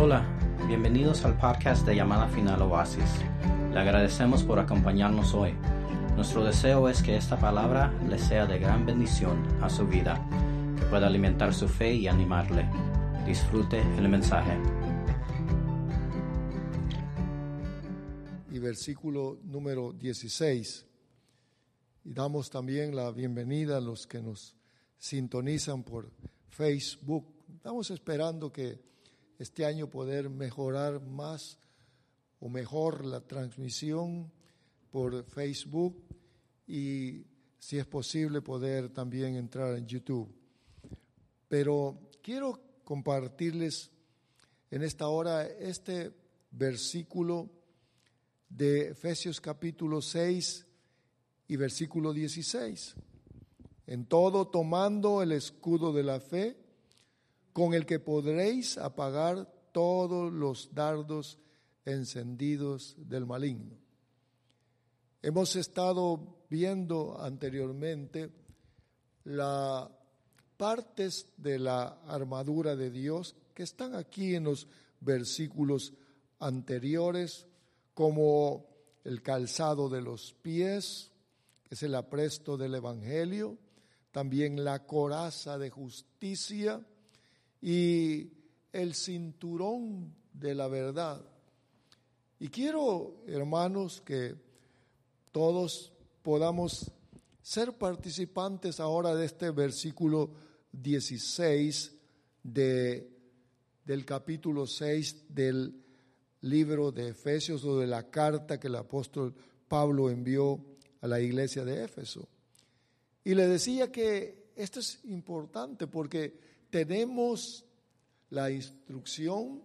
Hola, bienvenidos al podcast de Llamada Final Oasis. Le agradecemos por acompañarnos hoy. Nuestro deseo es que esta palabra le sea de gran bendición a su vida, que pueda alimentar su fe y animarle. Disfrute el mensaje. y versículo número 16. Y damos también la bienvenida a los que nos sintonizan por Facebook. Estamos esperando que este año poder mejorar más o mejor la transmisión por Facebook y si es posible poder también entrar en YouTube. Pero quiero compartirles en esta hora este versículo de Efesios capítulo 6 y versículo 16. En todo tomando el escudo de la fe, con el que podréis apagar todos los dardos encendidos del maligno. Hemos estado viendo anteriormente las partes de la armadura de Dios que están aquí en los versículos anteriores como el calzado de los pies, que es el apresto del Evangelio, también la coraza de justicia y el cinturón de la verdad. Y quiero, hermanos, que todos podamos ser participantes ahora de este versículo 16 de, del capítulo 6 del libro de Efesios o de la carta que el apóstol Pablo envió a la iglesia de Éfeso. Y le decía que esto es importante porque tenemos la instrucción.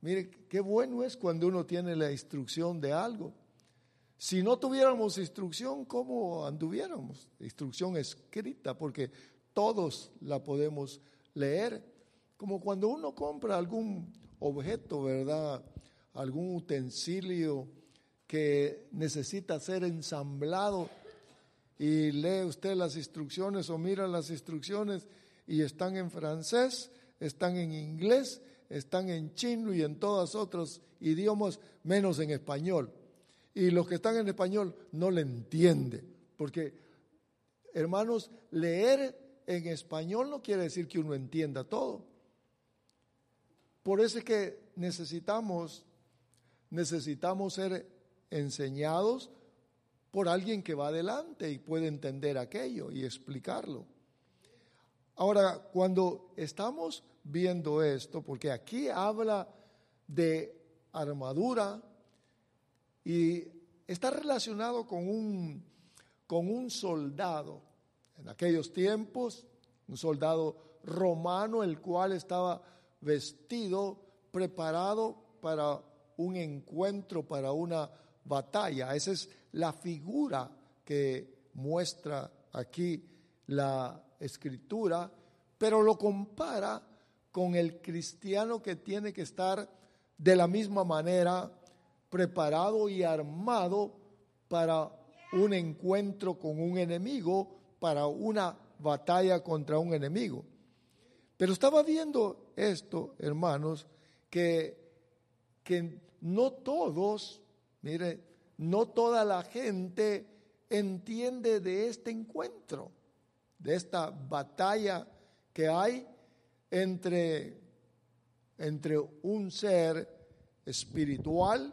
Mire, qué bueno es cuando uno tiene la instrucción de algo. Si no tuviéramos instrucción, ¿cómo anduviéramos? Instrucción escrita, porque todos la podemos leer. Como cuando uno compra algún objeto, ¿verdad? algún utensilio que necesita ser ensamblado y lee usted las instrucciones o mira las instrucciones y están en francés, están en inglés, están en chino y en todos otros idiomas menos en español. Y los que están en español no le entiende, porque hermanos, leer en español no quiere decir que uno entienda todo. Por eso es que necesitamos necesitamos ser enseñados por alguien que va adelante y puede entender aquello y explicarlo. Ahora, cuando estamos viendo esto, porque aquí habla de armadura y está relacionado con un, con un soldado. En aquellos tiempos, un soldado romano, el cual estaba vestido, preparado para un encuentro para una batalla. Esa es la figura que muestra aquí la escritura, pero lo compara con el cristiano que tiene que estar de la misma manera preparado y armado para un encuentro con un enemigo, para una batalla contra un enemigo. Pero estaba viendo esto, hermanos, que, que no todos, mire, no toda la gente entiende de este encuentro, de esta batalla que hay entre, entre un ser espiritual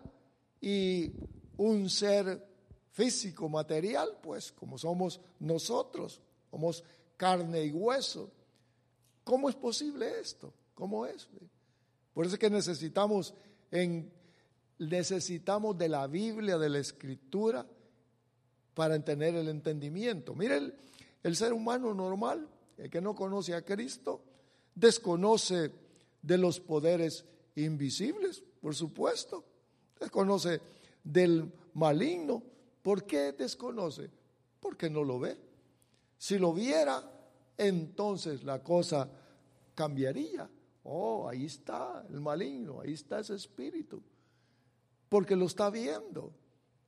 y un ser físico, material, pues como somos nosotros, somos carne y hueso. ¿Cómo es posible esto? ¿Cómo es? Por eso es que necesitamos en necesitamos de la Biblia, de la Escritura, para tener el entendimiento. Mire, el, ser humano normal, el que no conoce a Cristo, desconoce de los poderes invisibles, por supuesto. Desconoce del maligno. ¿Por qué desconoce? Porque no lo ve. Si lo viera, entonces la cosa cambiaría. Oh, ahí está el maligno, ahí está ese espíritu porque lo está viendo.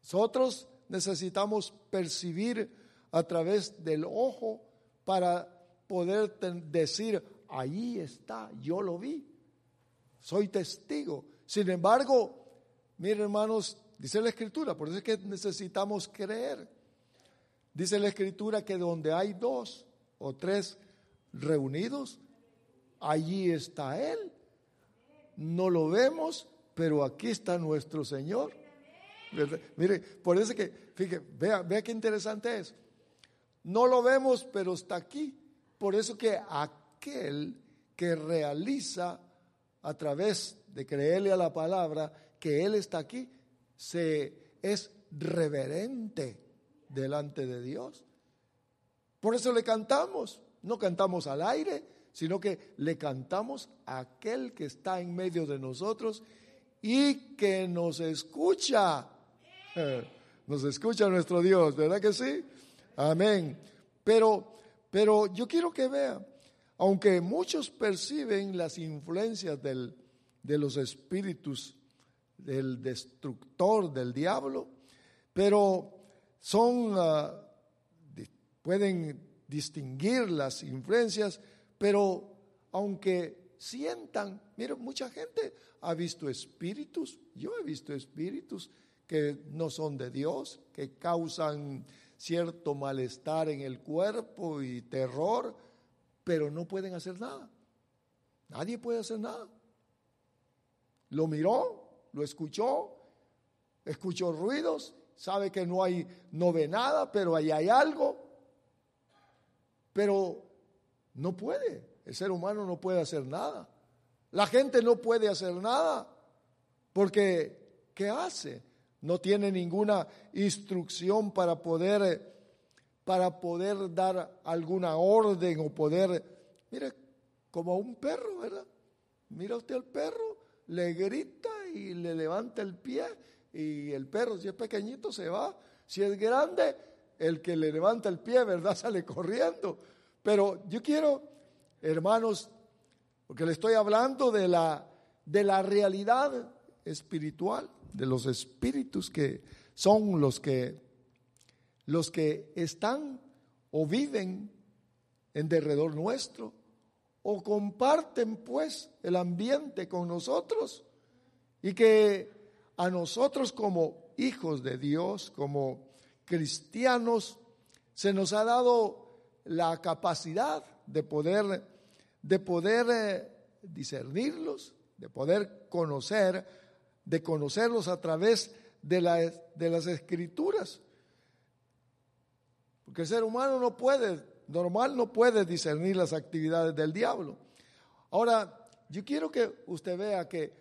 Nosotros necesitamos percibir a través del ojo para poder decir, ahí está, yo lo vi. soy testigo. Sin embargo, miren hermanos, dice la escritura, por eso es que necesitamos creer. Dice la escritura que donde hay dos o tres reunidos, allí está Él. No lo vemos, pero aquí está nuestro Señor. Mire, por eso que, fíjate, vea, vea qué interesante es. No lo vemos, pero está aquí. Por eso que aquel que realiza a través de creerle a la palabra que Él está aquí, se es reverente delante de Dios. Por eso le cantamos, no cantamos al aire, sino que le cantamos a aquel que está en medio de nosotros y que nos escucha. Nos escucha nuestro Dios, ¿verdad que sí? Amén. Pero, pero yo quiero que vean, aunque muchos perciben las influencias del, de los espíritus del destructor, del diablo, pero son, ah, pueden distinguir las influencias, pero aunque sientan, mira, mucha gente ha visto espíritus, yo he visto espíritus que no son de Dios, que causan cierto malestar en el cuerpo y terror, pero no pueden hacer nada. Nadie puede hacer nada. Lo miró, lo escuchó, escuchó ruidos, sabe que no hay, no ve nada, pero ahí hay algo. Pero no puede, el ser humano no puede hacer nada. La gente no puede hacer nada porque ¿qué hace? No tiene ninguna instrucción para poder, para poder dar alguna orden o poder, mire, como un perro, ¿verdad? Mira usted al perro, le grita y le levanta el pie y el perro, si es pequeñito, se va. Si es grande, el que le levanta el pie, ¿verdad? Sale corriendo. Pero yo quiero, hermanos, porque le estoy hablando de la, de la realidad espiritual de los espíritus que son los que los que están o viven en derredor nuestro o comparten pues el ambiente con nosotros y que a nosotros como hijos de Dios, como cristianos, se nos ha dado la capacidad de poder de poder eh, discernirlos, de poder conocer de conocerlos a través de, de las escrituras. Porque el ser humano no puede, normal no puede discernir las actividades del diablo. Ahora, yo quiero que usted vea que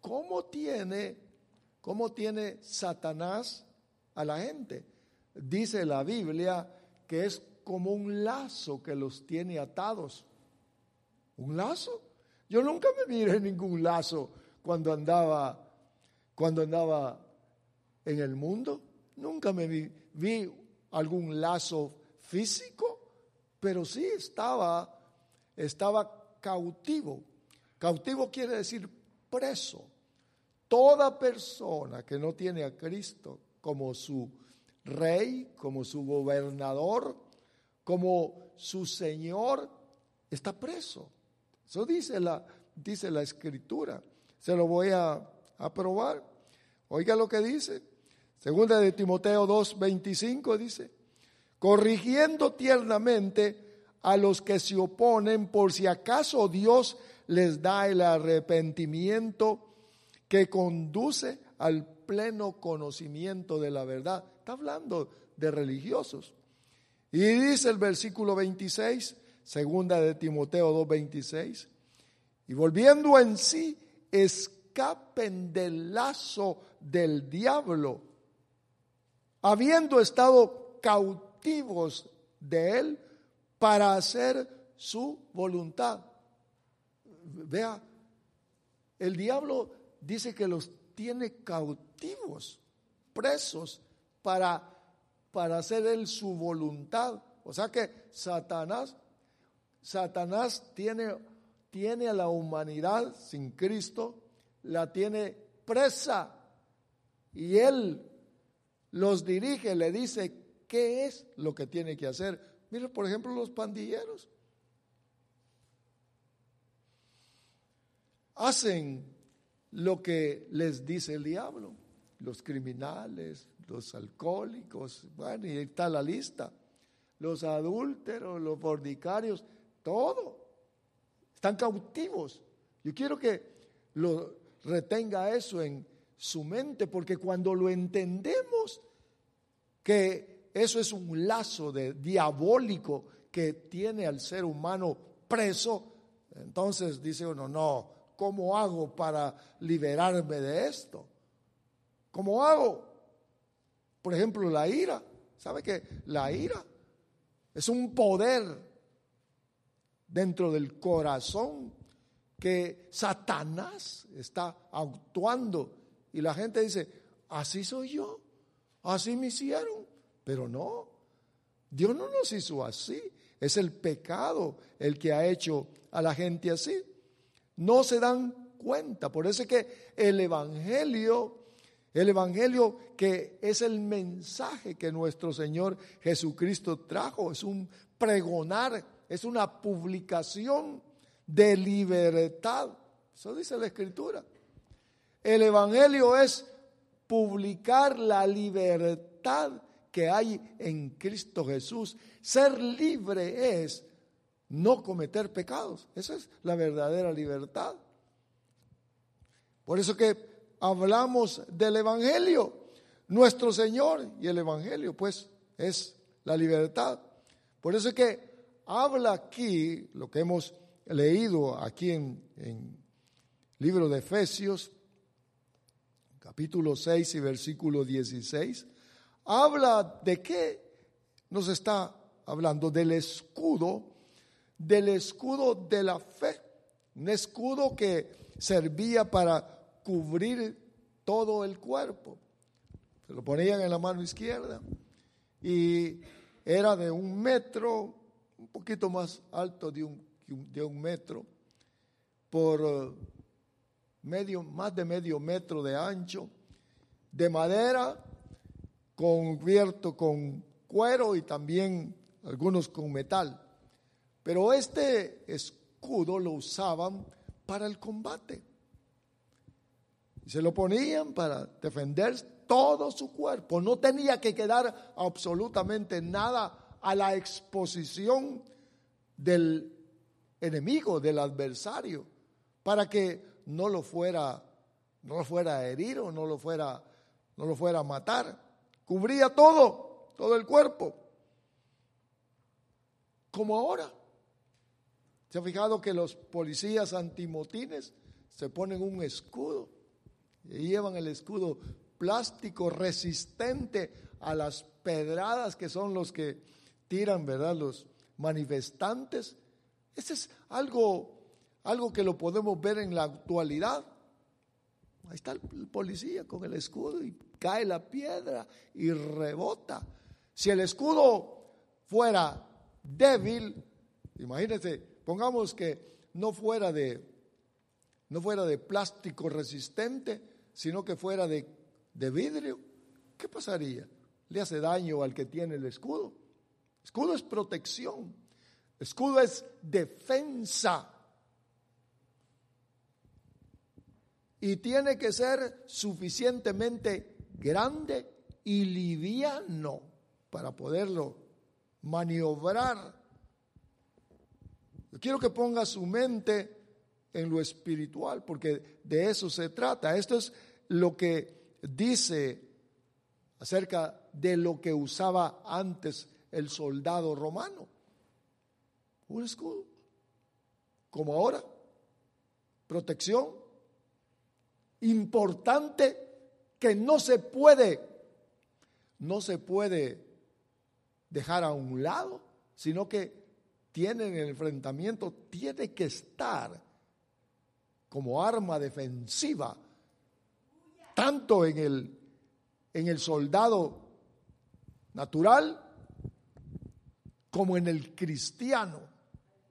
cómo tiene, cómo tiene Satanás a la gente. Dice la Biblia que es como un lazo que los tiene atados. ¿Un lazo? Yo nunca me miré ningún lazo cuando andaba cuando andaba en el mundo. Nunca me vi, algún lazo físico, pero sí estaba, estaba cautivo. Cautivo quiere decir preso. Toda persona que no tiene a Cristo como su rey, como su gobernador, como su Señor, está preso. Eso dice la, dice la escritura. Se lo voy a aprobar. Oiga lo que dice. Segunda de Timoteo 2.25 dice, corrigiendo tiernamente a los que se oponen por si acaso Dios les da el arrepentimiento que conduce al pleno conocimiento de la verdad. Está hablando de religiosos. Y dice el versículo 26, segunda de Timoteo 2.26, y volviendo en sí, es escapen del lazo del diablo, habiendo estado cautivos de él para hacer su voluntad. Vea, el diablo dice que los tiene cautivos, presos, para, para hacer él su voluntad. O sea que Satanás, Satanás tiene, tiene a la humanidad sin Cristo la tiene presa y él los dirige, le dice qué es lo que tiene que hacer. Mira, por ejemplo, los pandilleros. hacen lo que les dice el diablo. Los criminales, los alcohólicos, bueno, y está la lista. Los adúlteros, los fornicarios, todo. Están cautivos. Yo quiero que lo retenga eso en su mente, porque cuando lo entendemos, que eso es un lazo diabólico que tiene al ser humano preso, entonces dice uno, no, ¿cómo hago para liberarme de esto? ¿Cómo hago? Por ejemplo, la ira. ¿Sabe que la ira es un poder dentro del corazón que Satanás está actuando y la gente dice, así soy yo, así me hicieron, pero no, Dios no nos hizo así, es el pecado el que ha hecho a la gente así. No se dan cuenta, por eso es que el Evangelio, el Evangelio que es el mensaje que nuestro Señor Jesucristo trajo, es un pregonar, es una publicación de libertad. Eso dice la Escritura. El Evangelio es publicar la libertad que hay en Cristo Jesús. Ser libre es no cometer pecados. Esa es la verdadera libertad. Por eso que hablamos del Evangelio. Nuestro Señor y el Evangelio, pues, es la libertad. Por eso es que habla aquí, lo que hemos leído aquí en, en libro de Efesios, capítulo 6 y versículo 16, habla de qué nos está hablando, del escudo, del escudo de la fe, un escudo que servía para cubrir todo el cuerpo. Se lo ponían en la mano izquierda y era de un metro, un poquito más alto de un, de un metro, por medio, más de medio metro de ancho, de madera cubierto con cuero y también algunos con metal. Pero este escudo lo usaban para el combate. Se lo ponían para defender todo su cuerpo. No tenía que quedar absolutamente nada a la exposición del enemigo, del adversario, para que no lo fuera, no lo fuera a herir o no lo fuera, no lo fuera a matar. Cubría todo, todo el cuerpo. Como ahora. ¿Se ha fijado que los policías antimotines se ponen un escudo? Y llevan el escudo plástico resistente a las pedradas que son los que tiran, ¿verdad? Los manifestantes. Ese es algo, algo que lo podemos ver en la actualidad. Ahí está el policía con el escudo y cae la piedra y rebota. Si el escudo fuera débil, imagínense, pongamos que no fuera de no fuera de plástico resistente, sino que fuera de, de vidrio, ¿qué pasaría? Le hace daño al que tiene el escudo. Escudo es protección. Escudo es defensa. Y tiene que ser suficientemente grande y liviano para poderlo maniobrar. Yo quiero que ponga su mente en lo espiritual, porque de eso se trata. Esto es lo que dice acerca de lo que usaba antes el soldado romano. Un escudo, como ahora, protección, importante que no se puede, no se puede dejar a un lado, sino que tiene el enfrentamiento, tiene que estar como arma defensiva, tanto en el, en el soldado natural como en el cristiano.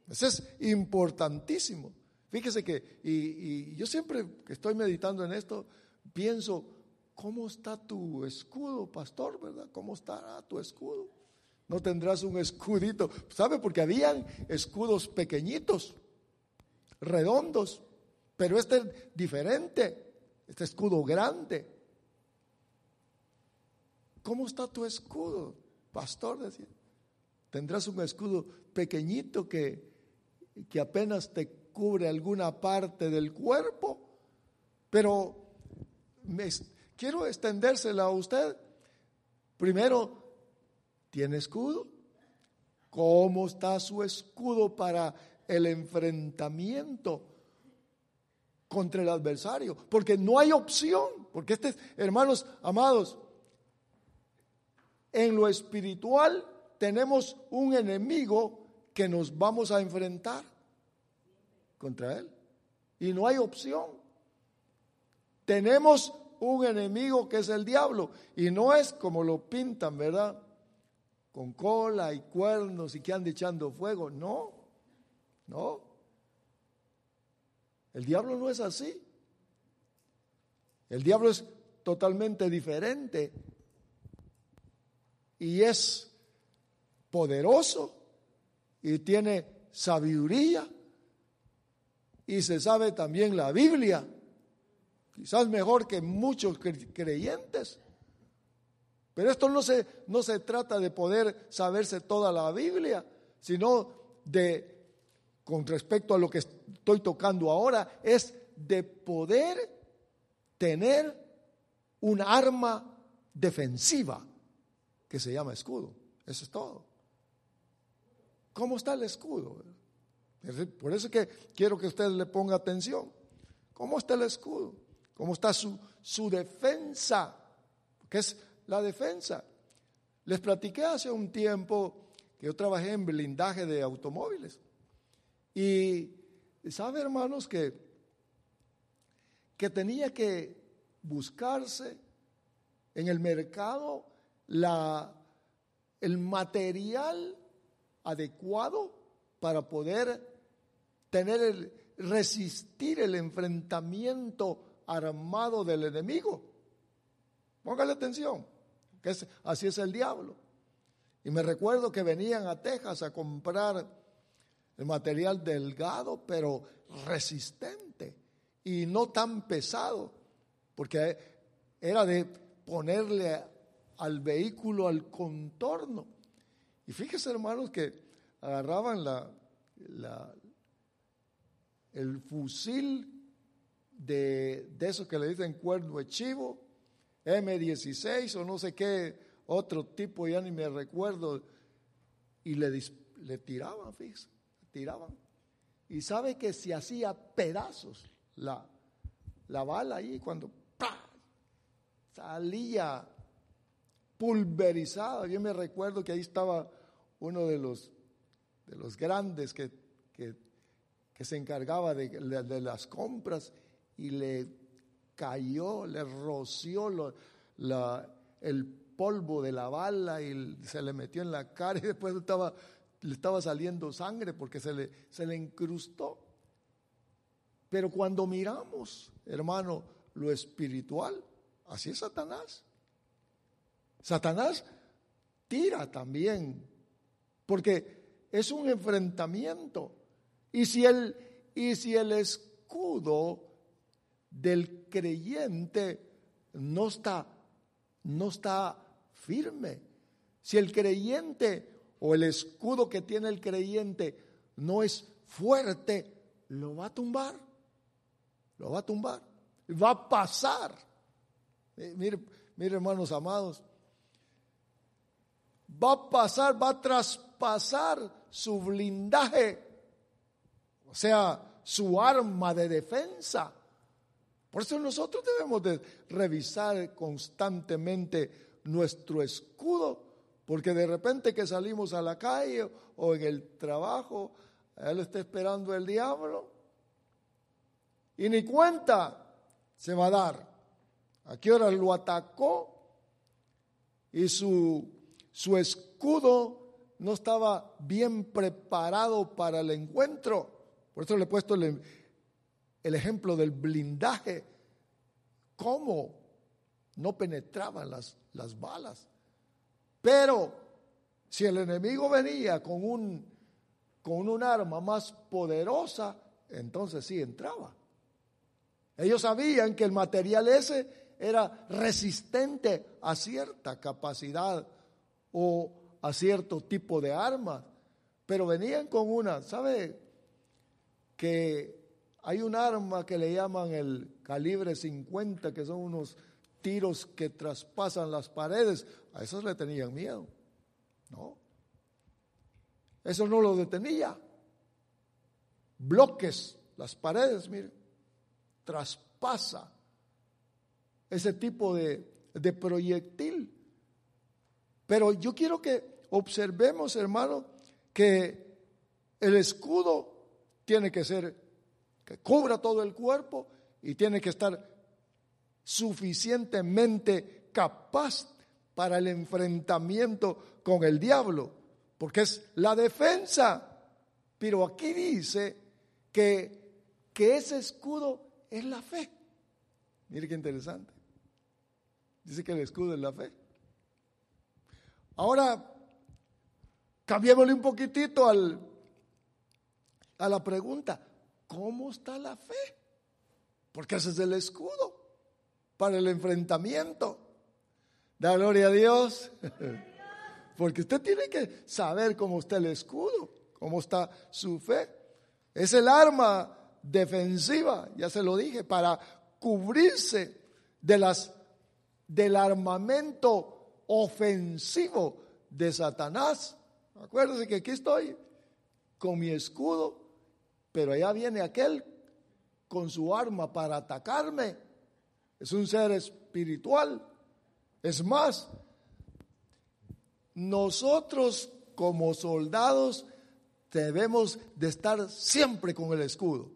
Eso es importantísimo. Fíjese que, y, yo siempre que estoy meditando en esto, pienso, ¿Cómo está tu escudo, pastor? ¿Verdad? ¿Cómo estará tu escudo? No tendrás un escudito. ¿Sabe? Porque habían escudos pequeñitos, redondos, Pero este es diferente, este escudo grande. ¿Cómo está tu escudo, pastor? Decía. Tendrás un escudo pequeñito que, que apenas te cubre alguna parte del cuerpo, pero quiero extendérsela a usted. Primero, ¿tiene escudo? ¿Cómo está su escudo para el enfrentamiento contra el adversario? Porque no hay opción, porque este, hermanos amados, en lo espiritual tenemos un enemigo que nos vamos a enfrentar contra él. Y no hay opción. Tenemos un enemigo que es el diablo. Y no es como lo pintan, ¿verdad? Con cola y cuernos y que anda echando fuego. No, no. El diablo no es así. El diablo es totalmente diferente. Y es poderoso y tiene sabiduría y se sabe también la Biblia quizás mejor que muchos creyentes. Pero esto no se, no se trata de poder saberse toda la Biblia, sino de, con respecto a lo que estoy tocando ahora, es de poder tener un arma defensiva que se llama escudo. Eso es todo. ¿Cómo está el escudo? Por eso es que quiero que usted le ponga atención. ¿Cómo está el escudo? cómo está su, su defensa, que es la defensa. Les platiqué hace un tiempo que yo trabajé en blindaje de automóviles. Y sabe, hermanos, que, que tenía que buscarse en el mercado la, el material adecuado para poder tener el, resistir el enfrentamiento armado del enemigo. Póngale atención, que es, así es el diablo. Y me recuerdo que venían a Texas a comprar el material delgado, pero resistente y no tan pesado, porque era de ponerle al vehículo al contorno. Y fíjese, hermanos, que agarraban la, la, el fusil de, de esos que le dicen cuerno de chivo, M16 o no sé qué otro tipo, ya ni me recuerdo, y le, le tiraban, fíjese, tiraban. Y sabe que se hacía pedazos la, la bala ahí cuando salía pulverizada. Yo me recuerdo que ahí estaba uno de los, de los grandes que, que, se encargaba de, de las compras y le cayó, le roció el polvo de la bala y se le metió en la cara y después estaba, le estaba saliendo sangre porque se le, se le incrustó. Pero cuando miramos, hermano, lo espiritual, así es Satanás. Satanás tira también, porque es un enfrentamiento. Y si el, y si el escudo del creyente no está, no está firme. Si el creyente o el escudo que tiene el creyente no es fuerte, lo va a tumbar. Lo va a tumbar. Va a pasar. Eh, mire, mire, hermanos amados. Va a pasar, va a traspasar su blindaje. Sea, su arma de defensa por eso nosotros debemos de revisar constantemente nuestro escudo, porque de repente que salimos a la calle o en el trabajo, él está esperando el diablo y ni cuenta se va a dar. ¿A qué hora lo atacó? Y su, su escudo no estaba bien preparado para el encuentro. Por eso le he puesto el, el ejemplo del blindaje, cómo no penetraban las, las balas. Pero si el enemigo venía con un, con un arma más poderosa, entonces sí entraba. Ellos sabían que el material ese era resistente a cierta capacidad o a cierto tipo de armas, pero venían con una, ¿sabe? Que hay un arma que le llaman el calibre 50, que son unos tiros que traspasan las paredes. A esos le tenían miedo. No. Eso no lo detenía. Bloques, las paredes, mire, traspasa ese tipo de, de proyectil. Pero yo quiero que observemos, hermano, que el escudo tiene que ser que cubra todo el cuerpo y tiene que estar suficientemente capaz para el enfrentamiento con el diablo, porque es la defensa. Pero aquí dice que, que ese escudo es la fe. Mire qué interesante. Dice que el escudo es la fe. Ahora, cambiémosle un poquitito al, a la pregunta. ¿Cómo está la fe? Porque ese es el escudo para el enfrentamiento. Da gloria a Dios. Porque usted tiene que saber cómo está el escudo, cómo está su fe. Es el arma defensiva, ya se lo dije, para cubrirse de las, del armamento ofensivo de Satanás. Acuérdense que aquí estoy con mi escudo pero allá viene aquel con su arma para atacarme. Es un ser espiritual. Es más, nosotros como soldados debemos de estar siempre con el escudo.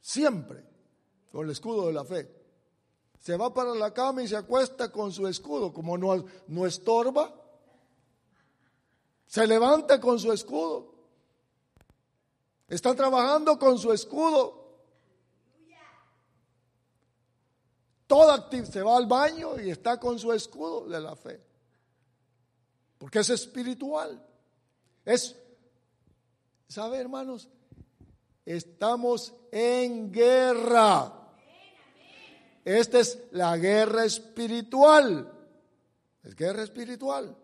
Siempre con el escudo de la fe. Se va para la cama y se acuesta con su escudo, como no, no estorba. Se levanta con su escudo. Está trabajando con su escudo. Todo se va al baño y está con su escudo de la fe. Porque es espiritual. Es, ¿sabe hermanos? Estamos en guerra. Esta es la guerra espiritual. Es guerra espiritual.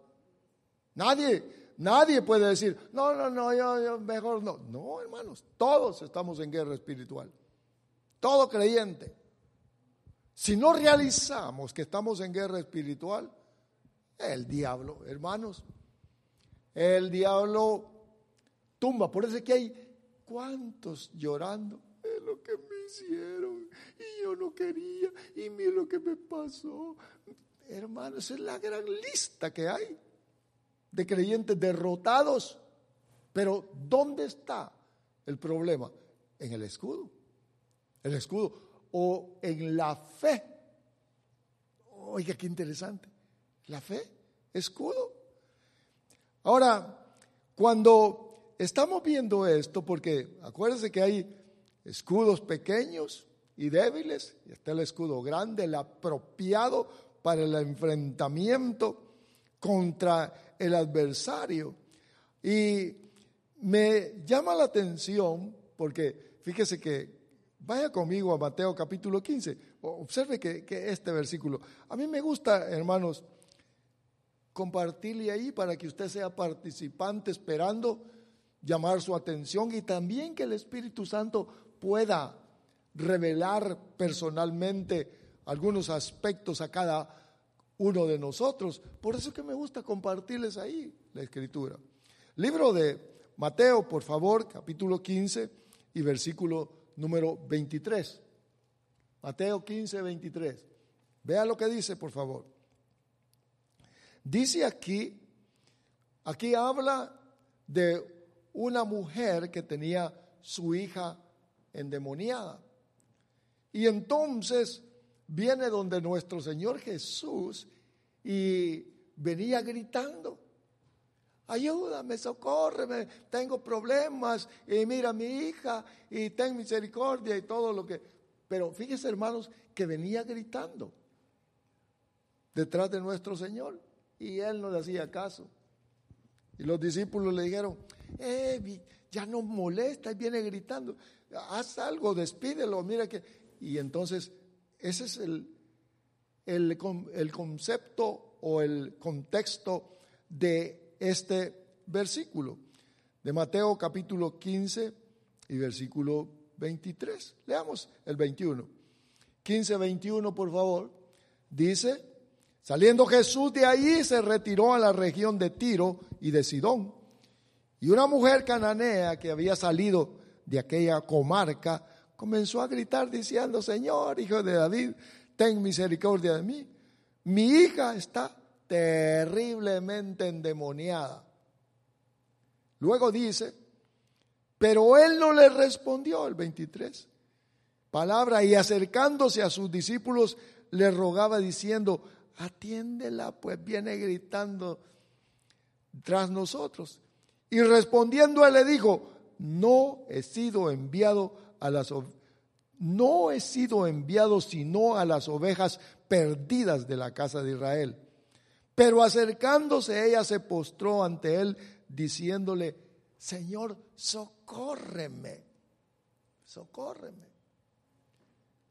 Nadie, Nadie puede decir, no, no, no, yo, mejor no. No, hermanos, todos estamos en guerra espiritual. Todo creyente. Si no realizamos que estamos en guerra espiritual, el diablo, hermanos, el diablo tumba. Por eso es que hay cuantos llorando. Es lo que me hicieron y yo no quería y mira lo que me pasó. Hermanos, es la gran lista que hay de creyentes derrotados. Pero ¿dónde está el problema? En el escudo. El escudo. O en la fe. Oiga, qué interesante. La fe, escudo. Ahora, cuando estamos viendo esto, porque acuérdense que hay escudos pequeños y débiles, y está el escudo grande, el apropiado para el enfrentamiento contra el adversario. Y me llama la atención porque fíjese que vaya conmigo a Mateo capítulo 15, observe que, este versículo, a mí me gusta, hermanos, compartirle ahí para que usted sea participante esperando llamar su atención y también que el Espíritu Santo pueda revelar personalmente algunos aspectos a cada uno de nosotros. Por eso que me gusta compartirles ahí la escritura. Libro de Mateo, por favor, capítulo 15 y versículo número 23. Mateo 15, 23. Vea lo que dice, por favor. Dice aquí, aquí habla de una mujer que tenía su hija endemoniada. Y entonces viene donde nuestro Señor Jesús y venía gritando. Ayúdame, socórreme, tengo problemas y mira mi hija y ten misericordia y todo lo que... Pero fíjese hermanos que venía gritando detrás de nuestro Señor y él no le hacía caso. Y los discípulos le dijeron, eh, ya no molesta y viene gritando. haz algo, despídelo, mira que... Y entonces, ese es el, el, el concepto o el contexto de este versículo, de Mateo capítulo 15 y versículo 23. Leamos el 21. 15, 21, por favor. Dice, saliendo Jesús de allí, se retiró a la región de Tiro y de Sidón. Y una mujer cananea que había salido de aquella comarca comenzó a gritar diciendo, Señor, hijo de David, ten misericordia de mí. Mi hija está terriblemente endemoniada. Luego dice, pero él no le respondió, el 23. Palabra, y acercándose a sus discípulos, le rogaba diciendo, atiéndela, pues viene gritando tras nosotros. Y respondiendo él le dijo, no he sido enviado a las no he sido enviado sino a las ovejas perdidas de la casa de Israel. Pero acercándose ella se postró ante él diciéndole, Señor, socórreme, socórreme.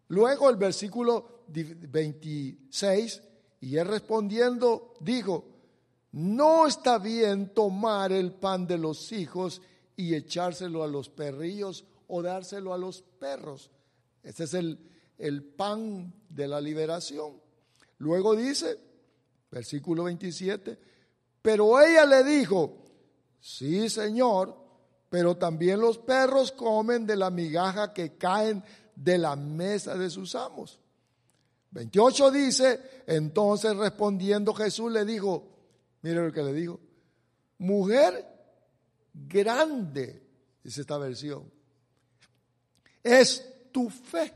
Luego el versículo 26, y él respondiendo dijo, no está bien tomar el pan de los hijos y echárselo a los perrillos o dárselo a los perros. Este es el, el pan de la liberación. Luego dice, versículo 27, pero ella le dijo, sí Señor, pero también los perros comen de la migaja que caen de la mesa de sus amos. 28 dice, entonces respondiendo Jesús le dijo, mire lo que le dijo, mujer grande, dice esta versión, es tu fe.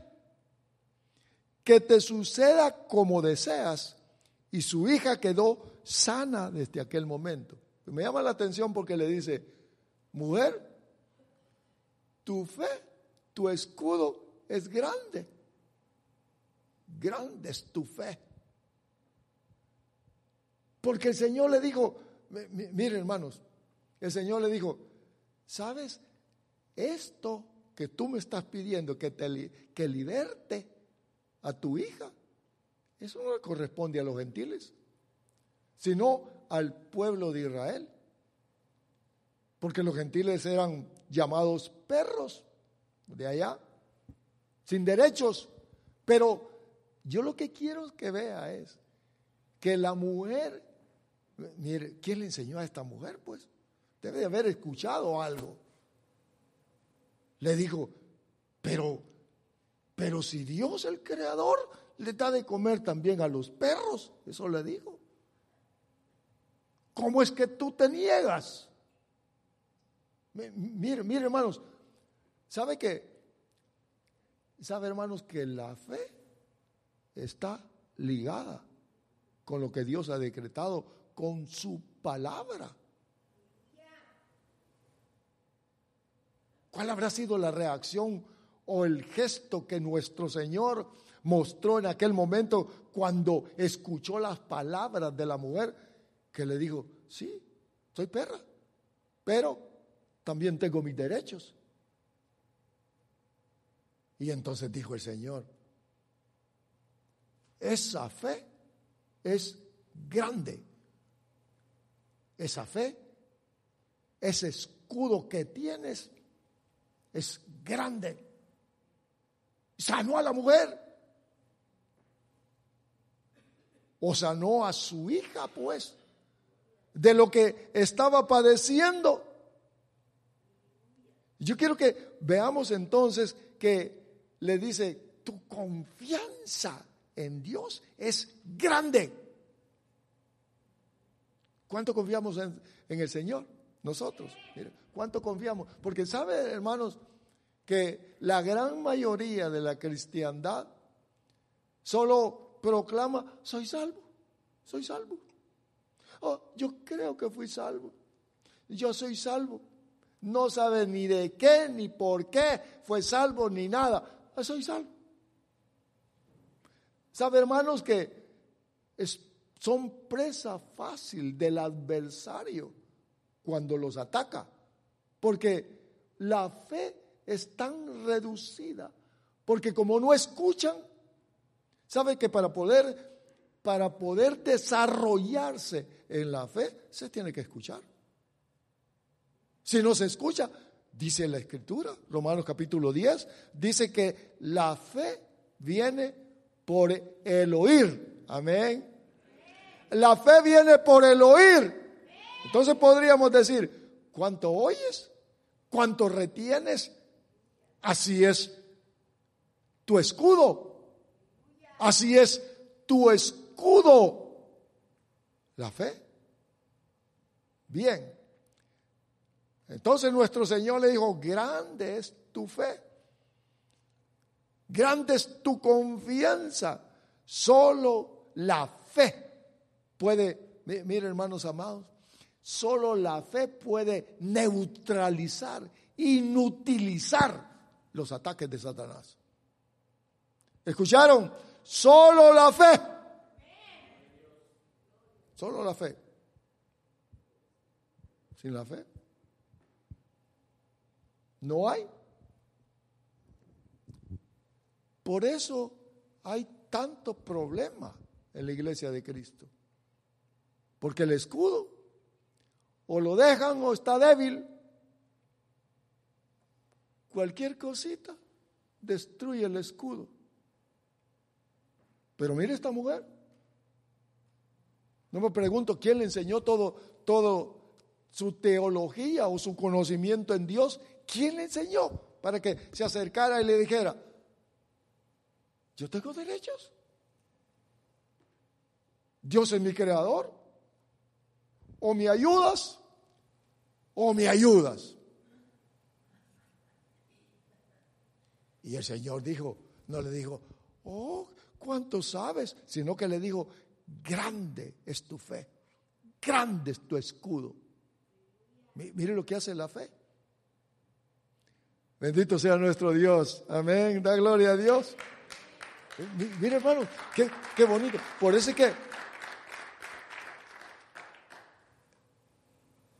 Que te suceda como deseas. Y su hija quedó sana desde aquel momento. Me llama la atención porque le dice, mujer, tu fe, tu escudo es grande. Grande es tu fe. Porque el Señor le dijo, miren hermanos, el Señor le dijo, ¿sabes? Esto que tú me estás pidiendo que, te, que liberte a tu hija, eso no le corresponde a los gentiles, sino al pueblo de Israel. Porque los gentiles eran llamados perros de allá, sin derechos. Pero yo lo que quiero que vea es que la mujer, mire, ¿quién le enseñó a esta mujer? Pues debe de haber escuchado algo. Le dijo, pero, pero si Dios el creador le da de comer también a los perros, eso le dijo. ¿Cómo es que tú te niegas? Mire, mire hermanos, ¿sabe que? ¿Sabe hermanos que la fe está ligada con lo que Dios ha decretado, con su palabra? ¿Cuál habrá sido la reacción o el gesto que nuestro Señor mostró en aquel momento cuando escuchó las palabras de la mujer que le dijo, sí, soy perra, pero también tengo mis derechos. Y entonces dijo el Señor, esa fe es grande. Esa fe, ese escudo que tienes es grande. Sanó a la mujer. O sanó a su hija, pues, de lo que estaba padeciendo. Yo quiero que veamos entonces que le dice, tu confianza en Dios es grande. ¿Cuánto confiamos en, el Señor? Nosotros. ¿Cuánto confiamos? Porque sabe, hermanos, que la gran mayoría de la cristiandad solo proclama, soy salvo, soy salvo. Oh, yo creo que fui salvo. Yo soy salvo. No sabe ni de qué, ni por qué fue salvo, ni nada. Ah, soy salvo. Sabe, hermanos, que son presa fácil del adversario cuando los ataca. Porque la fe es tan reducida, porque como no escuchan, sabe que para poder para poder desarrollarse en la fe se tiene que escuchar. Si no se escucha, dice la escritura, Romanos capítulo 10, dice que la fe viene por el oír. Amén. La fe viene por el oír. Entonces podríamos decir, ¿cuánto oyes? ¿Cuánto retienes? Así es tu escudo. Así es tu escudo. La fe. Bien. Entonces nuestro Señor le dijo, grande es tu fe. Grande es tu confianza. Solo la fe puede, mire hermanos amados, solo la fe puede neutralizar, inutilizar los ataques de Satanás. ¿Escucharon? Solo la fe. Solo la fe. Sin la fe. No hay. Por eso hay tanto problema en la iglesia de Cristo. Porque el escudo o lo dejan o está débil. Cualquier cosita destruye el escudo. Pero mire esta mujer. No me pregunto quién le enseñó todo, todo su teología o su conocimiento en Dios. ¿Quién le enseñó para que se acercara y le dijera, yo tengo derechos? Dios es mi creador. O me ayudas o me ayudas. Y el Señor dijo, no le dijo, oh, ¿cuánto sabes? Sino que le dijo, grande es tu fe, grande es tu escudo. Mire lo que hace la fe. Bendito sea nuestro Dios. Amén. Da gloria a Dios. Mire, hermano, qué, qué bonito. Por eso es que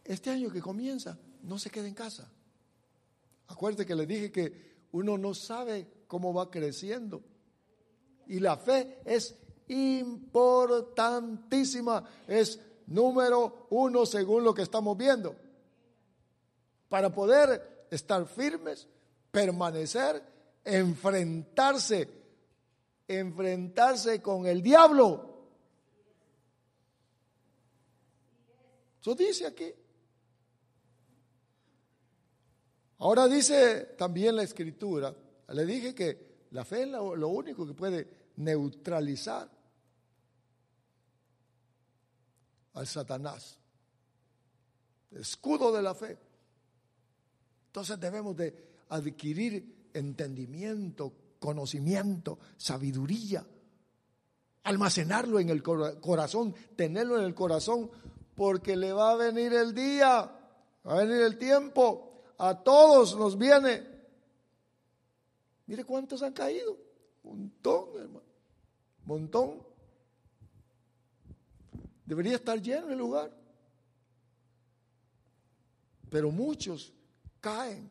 este año que comienza, no se quede en casa. Acuérdate que le dije que uno no sabe cómo va creciendo. Y la fe es importantísima, es número uno según lo que estamos viendo. Para poder estar firmes, permanecer, enfrentarse, enfrentarse con el diablo. Eso dice aquí. Ahora dice también la escritura, le dije que la fe es lo, único que puede neutralizar al Satanás. Escudo de la fe. Entonces debemos de adquirir entendimiento, conocimiento, sabiduría, almacenarlo en el corazón, tenerlo en el corazón, porque le va a venir el día, va a venir el tiempo a todos nos viene. Mire cuántos han caído. Montón, hermano. Montón. Debería estar lleno el lugar. Pero muchos caen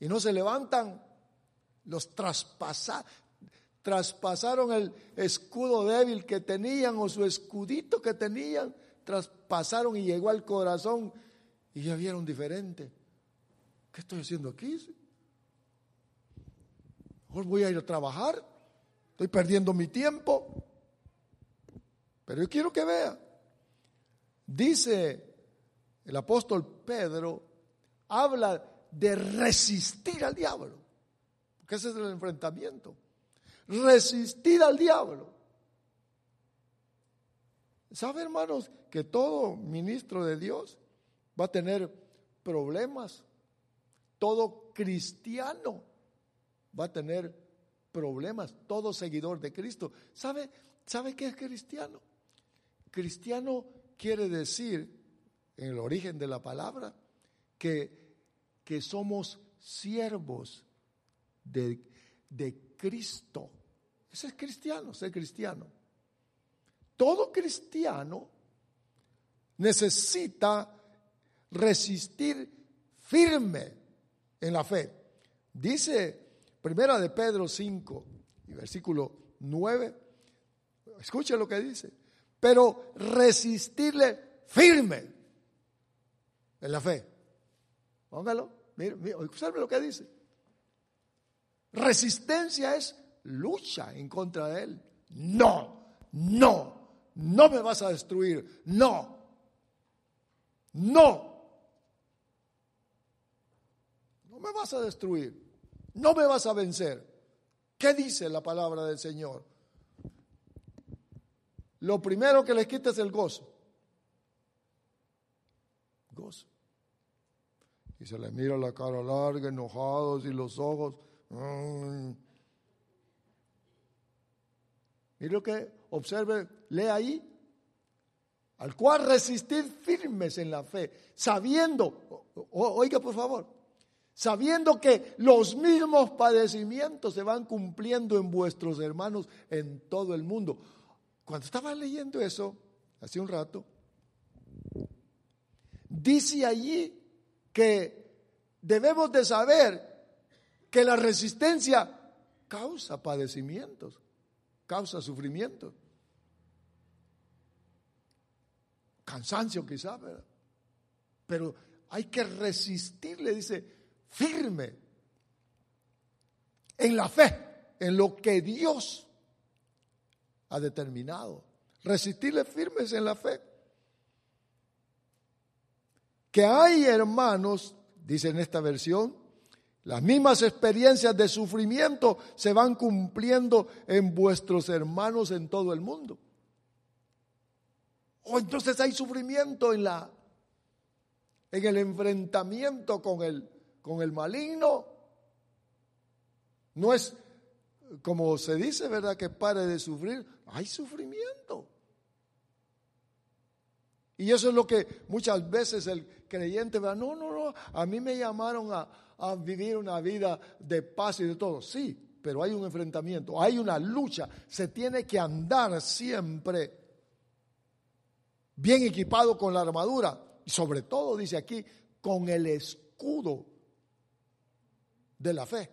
y no se levantan. Los traspasaron, traspasaron el escudo débil que tenían o su escudito que tenían, traspasaron y llegó al corazón y ya vieron diferente. ¿Qué estoy haciendo aquí? Hoy voy a ir a trabajar. Estoy perdiendo mi tiempo. Pero yo quiero que vea. Dice el apóstol Pedro, habla de resistir al diablo. Porque ese es el enfrentamiento. Resistir al diablo. ¿Sabe, hermanos, que todo ministro de Dios va a tener problemas. Todo cristiano va a tener problemas. Todo seguidor de Cristo. ¿Sabe, ¿Sabe qué es cristiano? Cristiano quiere decir, en el origen de la palabra, que, que somos siervos de, de Cristo. Ese es cristiano, ser cristiano. Todo cristiano necesita resistir firme en la fe. Dice Primera de Pedro 5 y versículo 9. Escuche lo que dice. Pero resistirle firme en la fe. Póngalo. Mire, observe lo que dice. Resistencia es lucha en contra de él. No, no, no me vas a destruir. No, no. No me vas a destruir. No me vas a vencer. ¿Qué dice la palabra del Señor? Lo primero que les quita es el gozo. Gozo. Y se le mira la cara larga, enojados y los ojos. Mm. Mire lo que observe, lee ahí. Al cual resistir firmes en la fe, sabiendo, oiga por favor, sabiendo que los mismos padecimientos se van cumpliendo en vuestros hermanos en todo el mundo. Cuando estaba leyendo eso, hace un rato, dice allí que debemos de saber que la resistencia causa padecimientos, causa sufrimiento, cansancio quizá, ¿verdad? Pero hay que resistirle, dice, firme en la fe, en lo que Dios ha determinado. Resistirle firmes en la fe. Que hay hermanos, dice en esta versión, las mismas experiencias de sufrimiento se van cumpliendo en vuestros hermanos en todo el mundo. O entonces hay sufrimiento en la en el enfrentamiento con el con el maligno. No es como se dice, ¿verdad? Que pare de sufrir. Hay sufrimiento. Y eso es lo que muchas veces el creyente va, no, no, no, a mí me llamaron a, a vivir una vida de paz y de todo. Sí, pero hay un enfrentamiento, hay una lucha, se tiene que andar siempre bien equipado con la armadura y sobre todo, dice aquí, con el escudo de la fe.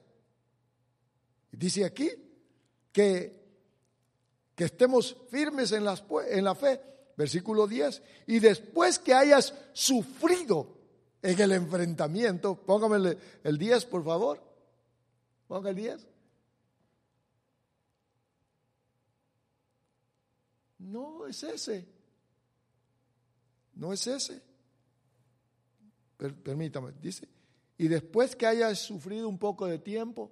Dice aquí que, que estemos firmes en, las, en la fe, versículo 10, y después que hayas sufrido en el enfrentamiento, póngame el, 10 por favor, ponga el 10. No es ese. No es ese. permítame, dice, y después que hayas sufrido un poco de tiempo,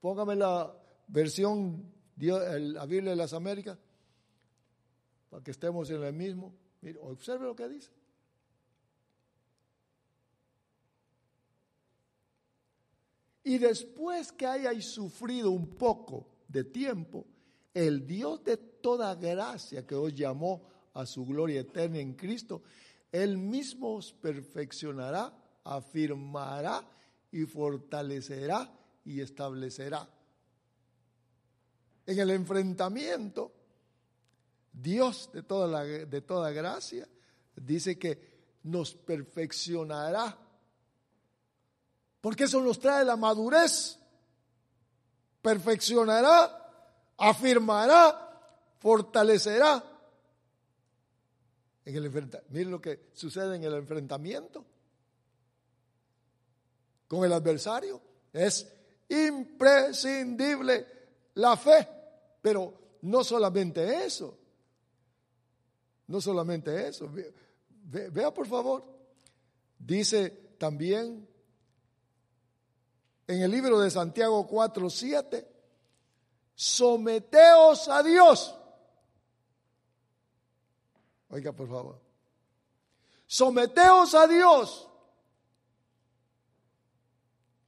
póngame la versión, la Biblia de las Américas, para que estemos en el mismo. Mire, observe lo que dice. Y después que hayáis sufrido un poco de tiempo, el Dios de toda gracia que os llamó a su gloria eterna en Cristo, Él mismo os perfeccionará, afirmará y fortalecerá y establecerá. En el enfrentamiento, Dios de toda, la, de toda gracia dice que nos perfeccionará, porque eso nos trae la madurez, perfeccionará, afirmará, fortalecerá. En el miren lo que sucede en el enfrentamiento con el adversario. Es imprescindible la fe. Pero no solamente eso. No solamente eso. Vea por favor. Dice también en el libro de Santiago 4, 7. Someteos a Dios. Oiga, por favor. Someteos a Dios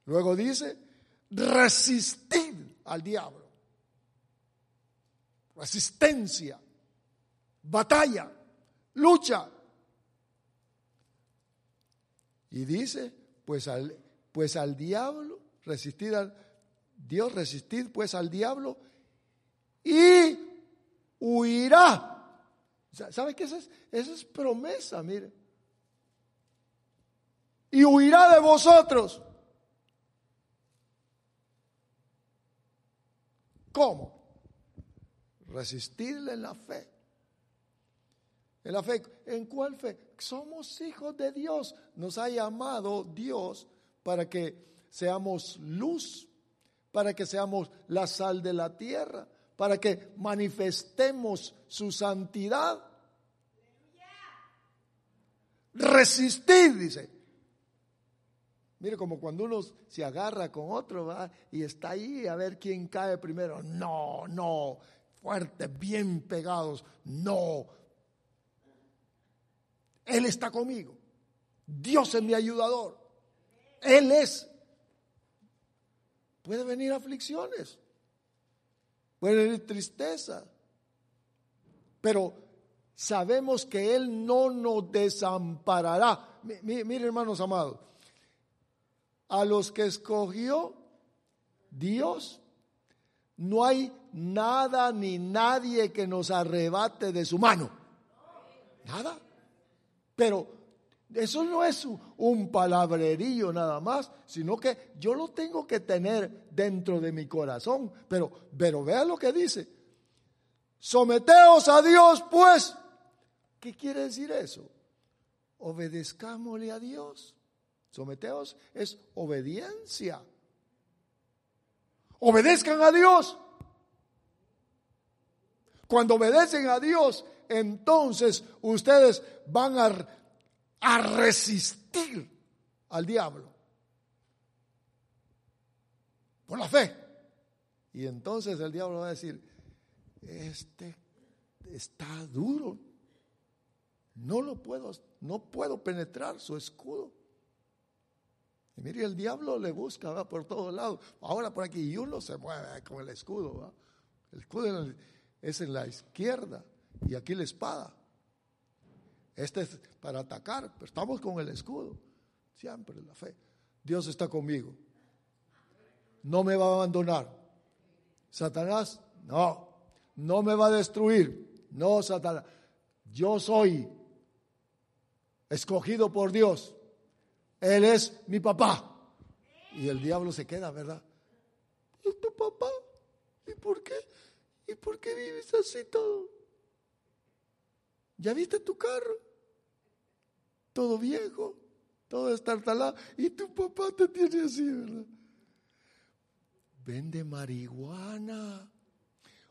Luego dice, resistir al diablo. Resistencia, batalla, lucha. Y dice, pues al, pues al diablo, resistir al Dios, resistir pues al diablo y huirá. ¿Sabe qué es? Eso es promesa, mire. Y huirá de vosotros. ¿Cómo? Resistirle en la fe. En la fe, ¿en cuál fe? Somos hijos de Dios. Nos ha llamado Dios para que seamos luz, para que seamos la sal de la tierra, para que manifestemos su santidad. Resistir, dice. Mire, como cuando uno se agarra con otro ¿va? y está ahí a ver quién cae primero. No, no, fuertes, bien pegados. No. Él está conmigo. Dios es mi ayudador. Él es. Puede venir aflicciones. Puede venir tristeza. Pero sabemos que Él no nos desamparará. Mire, hermanos amados a los que escogió Dios, no hay nada ni nadie que nos arrebate de su mano. Nada. Pero eso no es un palabrerío nada más, sino que yo lo tengo que tener dentro de mi corazón. Pero, pero vea lo que dice. Someteos a Dios, pues. ¿Qué quiere decir eso? Obedezcámosle a Dios. Someteos es obediencia. Obedezcan a Dios. Cuando obedecen a Dios, entonces ustedes van a, resistir al diablo. Por la fe. Y entonces el diablo va a decir, este está duro. No lo puedo, no puedo penetrar su escudo. Y mire, el diablo le busca por todos lados. Ahora por aquí, y uno se mueve con el escudo. ¿va? El escudo es en la izquierda y aquí la espada. Este es para atacar, pero estamos con el escudo. Siempre la fe. Dios está conmigo. No me va a abandonar. Satanás, no. No me va a destruir. No, Satanás. Yo soy escogido por Dios. Él es mi papá. Y el diablo se queda, ¿verdad? ¿Es tu papá? ¿Y por qué? ¿Y por qué vives así todo? ¿Ya viste tu carro? Todo viejo, todo estartalado. Y tu papá te tiene así, ¿verdad? Vende marihuana.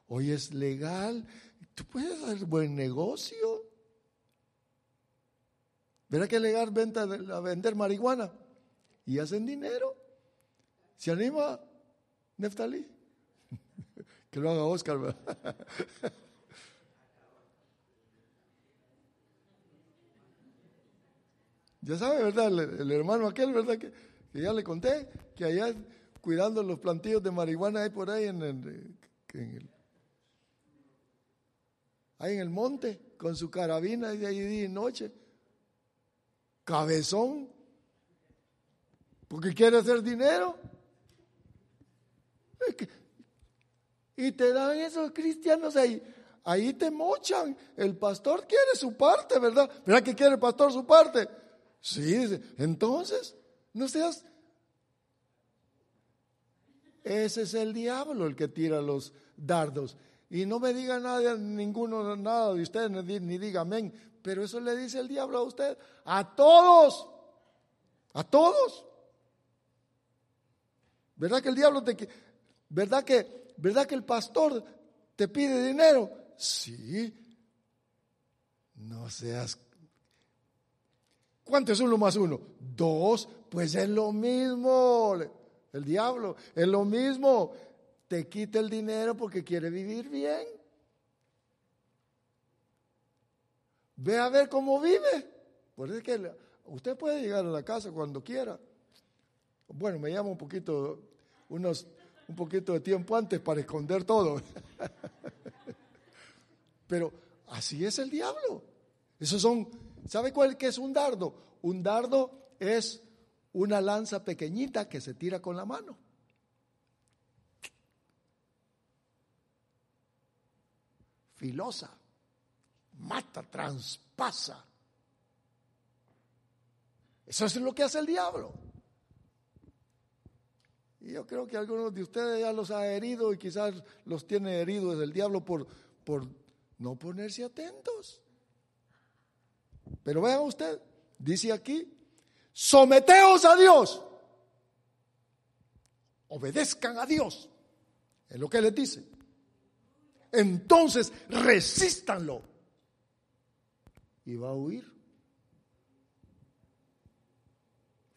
Hoy es legal. Tú puedes hacer buen negocio. ¿Verdad que legal venta, a vender marihuana? Y hacen dinero. ¿Se anima Neftalí? que lo haga Oscar. ya sabe, ¿verdad? El, hermano aquel, ¿verdad? Que, ya le conté, que allá cuidando los plantillos de marihuana hay por ahí en, el, ahí en el monte, con su carabina de ahí día y noche cabezón, porque quiere hacer dinero. Y te dan esos cristianos ahí, ahí te mochan. El pastor quiere su parte, ¿verdad? ¿Verdad que quiere el pastor su parte? Sí, entonces, no seas... Ese es el diablo el que tira los dardos. Y no me diga nada, ninguno, nada de ustedes, ni, ni diga amén, pero eso le dice el diablo a usted, a todos, a todos. ¿Verdad que el diablo te verdad que verdad que el pastor te pide dinero? Sí. No seas ¿Cuánto es uno más uno? Dos, pues es lo mismo. El diablo es lo mismo. Te quita el dinero porque quiere vivir bien. Ve a ver cómo vive. Por eso usted puede llegar a la casa cuando quiera. Bueno, me llama un poquito, unos, un poquito de tiempo antes para esconder todo. Pero así es el diablo. Esos son, ¿sabe cuál es un dardo? Un dardo es una lanza pequeñita que se tira con la mano. Filosa mata, traspasa. Eso es lo que hace el diablo. Y yo creo que algunos de ustedes ya los ha herido y quizás los tiene heridos el diablo por, por no ponerse atentos. Pero vean usted, dice aquí, someteos a Dios, obedezcan a Dios, es lo que les dice. Entonces resístanlo y va a huir.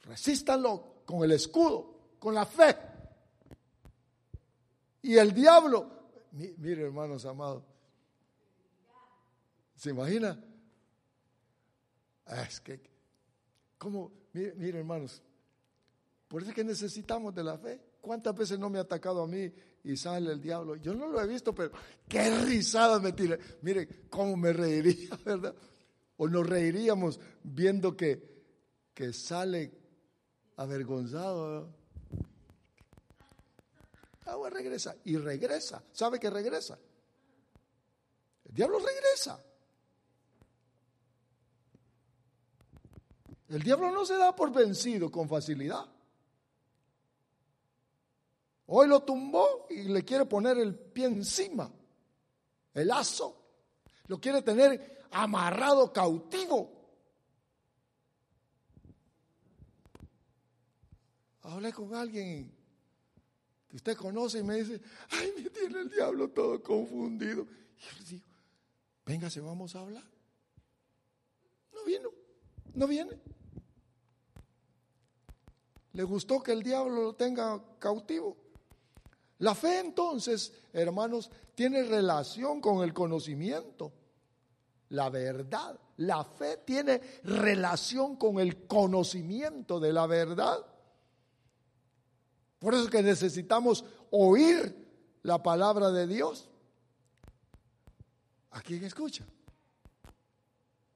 Resístanlo con el escudo, con la fe. Y el diablo, mire hermanos amados, ¿se imagina? Ah, es que, como, mire, hermanos, por eso es que necesitamos de la fe. ¿Cuántas veces no me ha atacado a mí y sale el diablo? Yo no lo he visto, pero qué risada me tira. Mire, cómo me reiría, ¿verdad? O nos reiríamos viendo que, que sale avergonzado. Ahora regresa y regresa. ¿Sabe que regresa? El diablo regresa. El diablo no se da por vencido con facilidad. Hoy lo tumbó y le quiere poner el pie encima, el lazo. Lo quiere tener amarrado, cautivo. Hablé con alguien que usted conoce y me dice, ay, me tiene el diablo todo confundido. Y yo le digo, véngase, vamos a hablar. No vino, no viene. Le gustó que el diablo lo tenga cautivo. La fe entonces, hermanos, tiene relación con el conocimiento, la verdad. La fe tiene relación con el conocimiento de la verdad. Por eso es que necesitamos oír la palabra de Dios. ¿A quién escucha?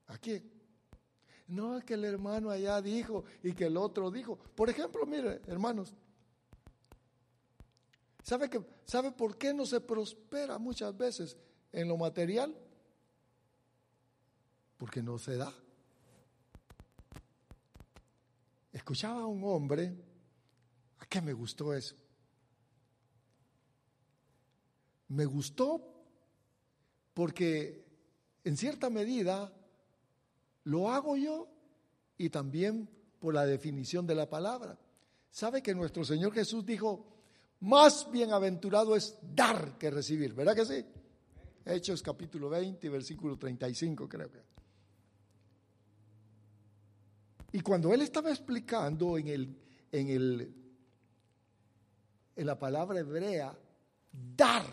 ¿A quién? No es que el hermano allá dijo y que el otro dijo. Por ejemplo, mire, hermanos, ¿sabe, que, ¿sabe por qué no se prospera muchas veces en lo material? Porque no se da. Escuchaba a un hombre qué me gustó eso? Me gustó porque en cierta medida lo hago yo y también por la definición de la palabra. ¿Sabe que nuestro Señor Jesús dijo, más bienaventurado es dar que recibir? ¿Verdad que sí? Hechos capítulo 20, versículo 35 creo que. Y cuando él estaba explicando en el, en el en la palabra hebrea, dar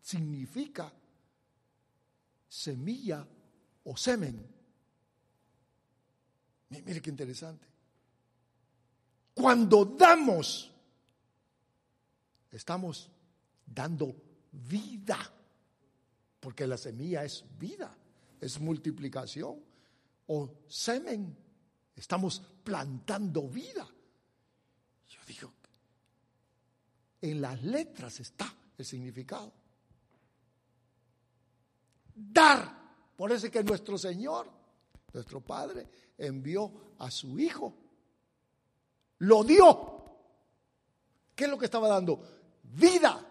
significa semilla o semen. Mire qué interesante. Cuando damos, estamos dando vida, porque la semilla es vida, es multiplicación, o semen, estamos plantando vida. Dijo, en las letras está el significado. Dar. Por eso es que nuestro Señor, nuestro Padre, envió a su Hijo. Lo dio. ¿Qué es lo que estaba dando? Vida.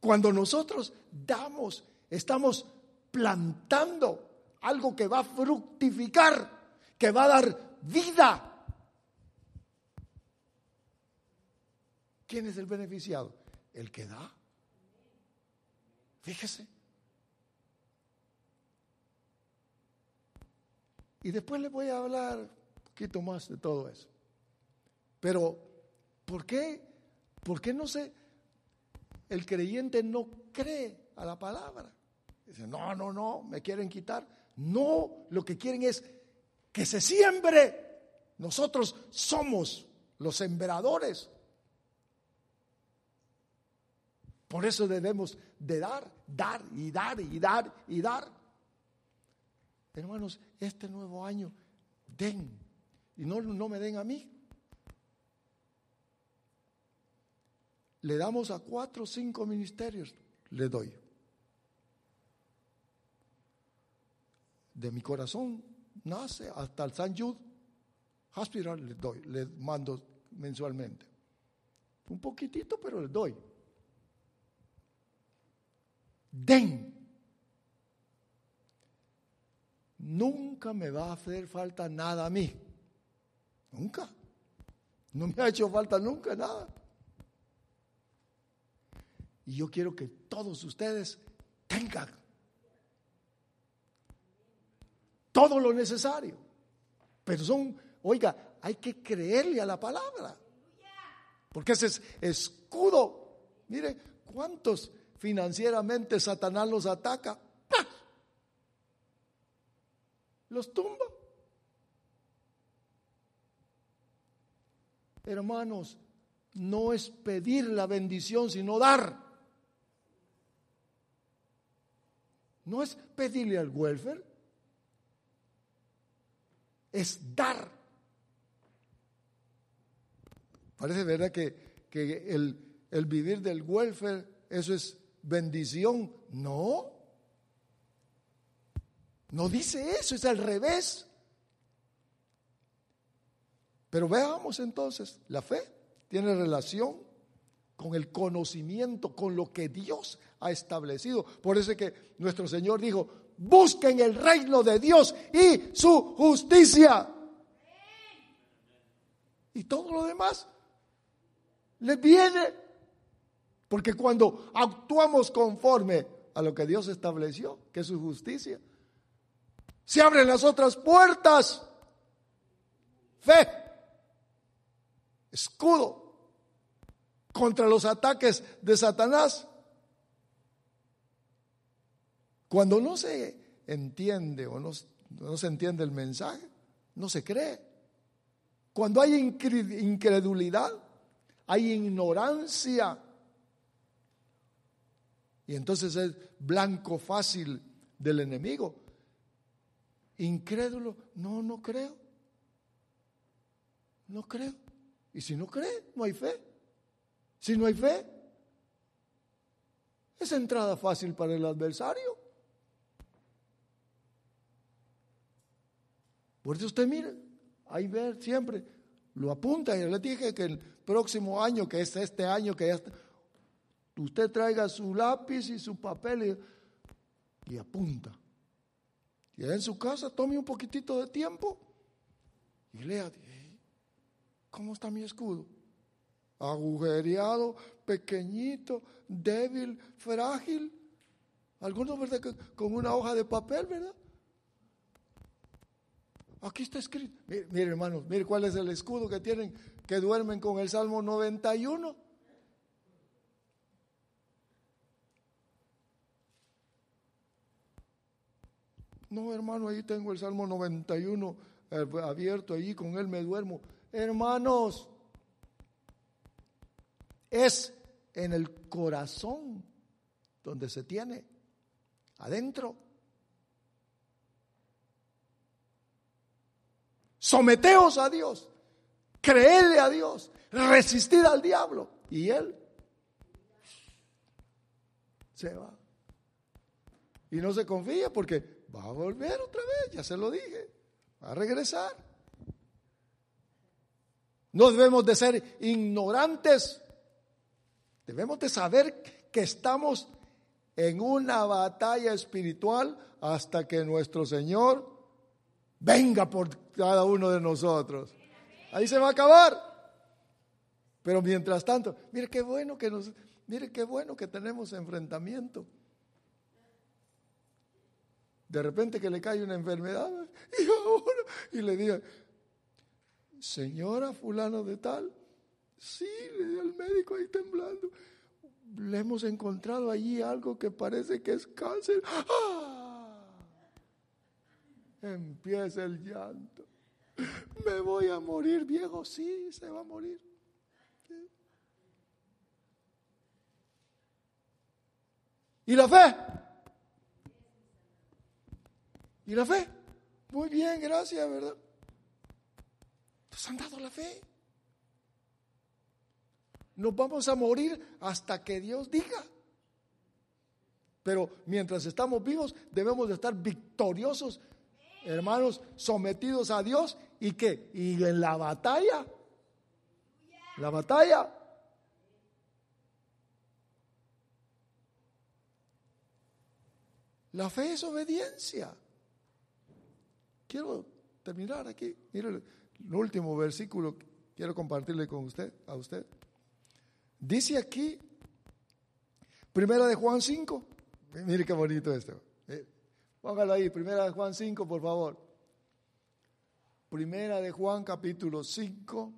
Cuando nosotros damos, estamos plantando algo que va a fructificar, que va a dar vida. ¿Quién es el beneficiado? El que da. Fíjese. Y después le voy a hablar un poquito más de todo eso. Pero, ¿por qué? ¿Por qué no se, el creyente no cree a la palabra? Dice, no, no, no, me quieren quitar. No, lo que quieren es que se siembre. Nosotros somos los sembradores. Por eso debemos de dar, dar y dar y dar y dar. Hermanos, este nuevo año, den. Y no, no me den a mí. Le damos a cuatro o cinco ministerios, le doy. De mi corazón nace hasta el San Jude. Hospital les doy, les mando mensualmente. Un poquitito, pero les doy. Den. Nunca me va a hacer falta nada a mí. Nunca. No me ha hecho falta nunca nada. Y yo quiero que todos ustedes tengan todo lo necesario. Pero son, oiga, hay que creerle a la palabra. Porque ese es escudo. Mire, ¿cuántos financieramente Satanás los ataca? Los tumba. Hermanos, no es pedir la bendición, sino dar. No es pedirle al welfare, es dar. Parece verdad que, que el, el vivir del welfare, eso es bendición. No. No dice eso, es al revés. Pero veamos entonces, la fe tiene relación con el conocimiento, con lo que Dios ha establecido. Por eso es que nuestro Señor dijo, busquen el reino de Dios y su justicia. Y todo lo demás les viene. Porque cuando actuamos conforme a lo que Dios estableció, que es su justicia, se abren las otras puertas. Fe, escudo contra los ataques de Satanás. Cuando no se entiende o no, se entiende el mensaje, no se cree. Cuando hay incredulidad, hay ignorancia. Y entonces es blanco fácil del enemigo. Incrédulo, no, no creo. No creo. Y si no cree, no hay fe. Si no hay fe, es entrada fácil para el adversario. Por eso usted mire, ahí ve siempre, lo apunta. Y le dije que el próximo año, que es este año, que ya usted traiga su lápiz y su papel y, y apunta. Y en su casa tome un poquitito de tiempo y lea, ¿cómo está mi escudo? agujereado, pequeñito, débil, frágil. Algunos, ¿verdad? Con una hoja de papel, ¿verdad? Aquí está escrito. Mire, hermanos, mire cuál es el escudo que tienen que duermen con el Salmo 91. No, hermano, ahí tengo el Salmo 91 eh, abierto, allí con él me duermo. Hermanos, es en el corazón donde se tiene, adentro. Someteos a Dios, creedle a Dios, resistir al diablo. Y él se va. Y no se confía porque va a volver otra vez, ya se lo dije, va a regresar. No debemos de ser ignorantes Debemos de saber que estamos en una batalla espiritual hasta que nuestro Señor venga por cada uno de nosotros. Ahí se va a acabar. Pero mientras tanto, mire qué bueno que nos, mire qué bueno que tenemos enfrentamiento. De repente que le cae una enfermedad y ahora y le diga, señora fulano de tal, Sí, le dio al médico ahí temblando. Le hemos encontrado allí algo que parece que es cáncer. ¡Ah! Empieza el llanto. Me voy a morir, viejo. Sí, se va a morir. ¿Y la fe? ¿Y la fe? Muy bien, gracias, ¿verdad? Nos han dado la fe nos vamos a morir hasta que Dios diga. Pero mientras estamos vivos debemos de estar victoriosos, hermanos, sometidos a Dios ¿Y qué? ¿Y en la batalla? La batalla. La fe es obediencia. Quiero terminar aquí. Mire el último versículo que quiero compartirle con usted, a usted. Dice aquí, primera de Juan 5. Mire qué bonito esto. Póngalo ahí, primera de Juan 5, por favor. Primera de Juan capítulo 5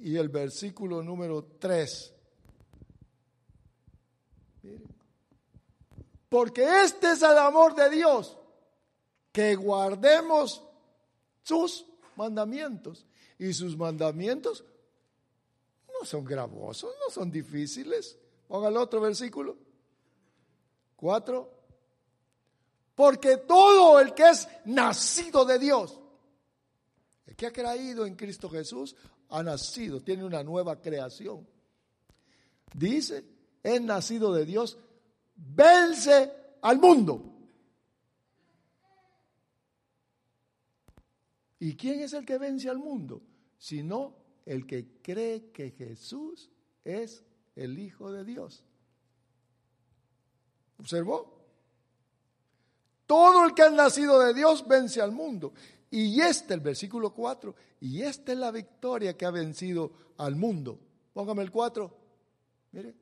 y el versículo número 3. Porque este es el amor de Dios, que guardemos sus mandamientos. Y sus mandamientos no son gravosos, no son difíciles. Ponga otro versículo. Cuatro. Porque todo el que es nacido de Dios, el que ha creído en Cristo Jesús, ha nacido, tiene una nueva creación. Dice, es nacido de Dios, vence al mundo. ¿Y quién es el que vence al mundo? Sino el que cree que Jesús es el Hijo de Dios. ¿Observó? Todo el que ha nacido de Dios vence al mundo. Y este, el versículo 4, y esta es la victoria que ha vencido al mundo. Póngame el 4. Mire.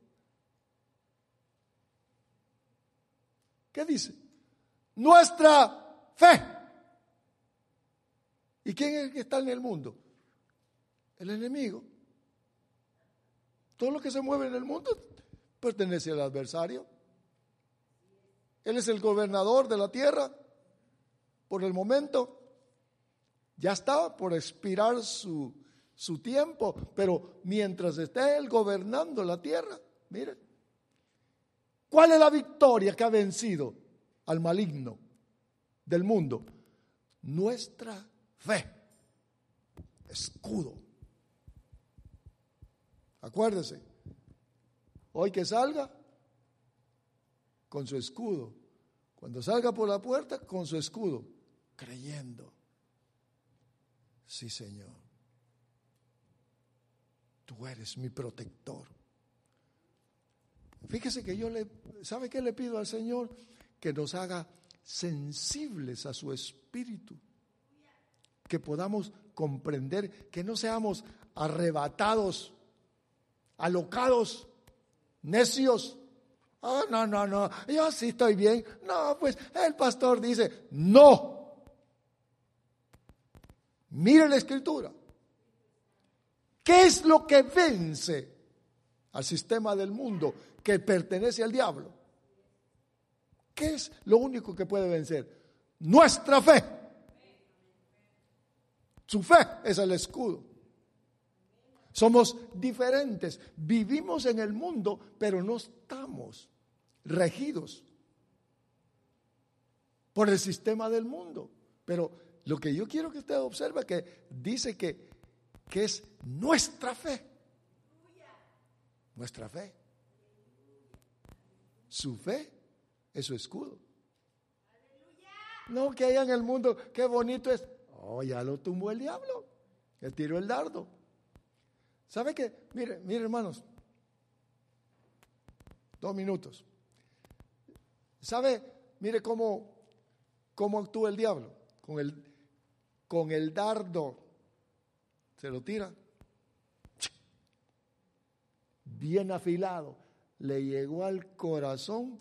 ¿Qué dice? Nuestra fe. ¿Y quién es el que está en el mundo? El enemigo. Todo lo que se mueve en el mundo pertenece al adversario. Él es el gobernador de la tierra por el momento. Ya está por expirar su, su tiempo, pero mientras esté él gobernando la tierra, mire, ¿cuál es la victoria que ha vencido al maligno del mundo? Nuestra fe, escudo. Acuérdese, hoy que salga con su escudo, cuando salga por la puerta con su escudo, creyendo. Sí, Señor. Tú eres mi protector. Fíjese que yo le, ¿sabe qué le pido al Señor? Que nos haga sensibles a su espíritu. Que podamos comprender, que no seamos arrebatados, alocados, necios. Ah, no, no, no, yo sí estoy bien. No, pues el pastor dice, no. Mire la escritura. ¿Qué es lo que vence al sistema del mundo que pertenece al diablo? ¿Qué es lo único que puede vencer? Nuestra fe. Su fe es el escudo. Somos diferentes. Vivimos en el mundo, pero no estamos regidos por el sistema del mundo. Pero lo que yo quiero que usted observe que dice que, que es nuestra fe. Nuestra fe. Su fe es su escudo. No que haya en el mundo, qué bonito es. Oh, ya lo tumbó el diablo. Le tiró el dardo. ¿Sabe qué? Mire, mire hermanos. Dos minutos. ¿Sabe? Mire cómo, cómo actúa el diablo. Con el, con el dardo, se lo tira, bien afilado, le llegó al corazón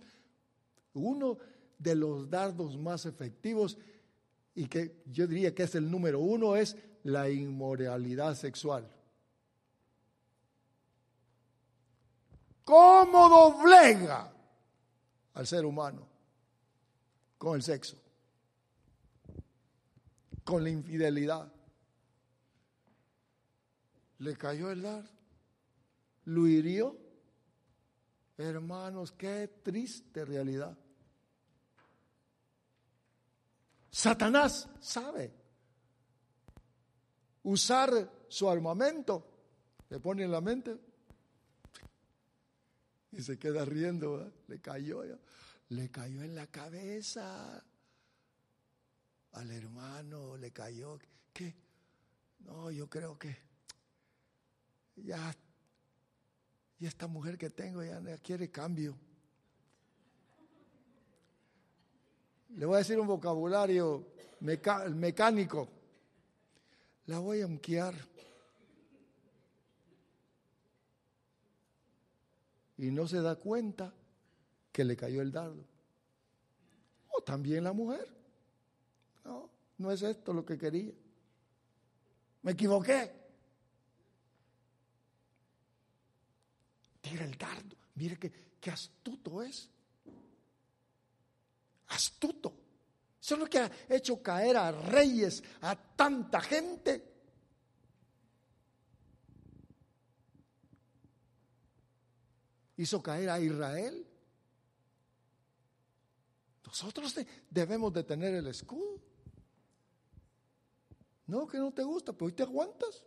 uno de los dardos más efectivos y que yo diría que es el número uno, es la inmoralidad sexual. ¿Cómo doblega al ser humano con el sexo? con la infidelidad. Le cayó el dar, lo hirió. Hermanos, qué triste realidad. Satanás sabe usar su armamento, le pone en la mente y se queda riendo, le cayó, le cayó en la cabeza al hermano le cayó, qué? No, yo creo que ya, y esta mujer que tengo ya, quiere cambio. Le voy a decir un vocabulario mecánico. La voy a unquear. Y no se da cuenta que le cayó el dardo. O también la mujer. No, no es esto lo que quería. Me equivoqué. Tira el dardo. Mire qué astuto es. Astuto. Eso es lo que ha hecho caer a reyes, a tanta gente. Hizo caer a Israel. Nosotros debemos de tener el escudo. No, que no te gusta, pero hoy te aguantas.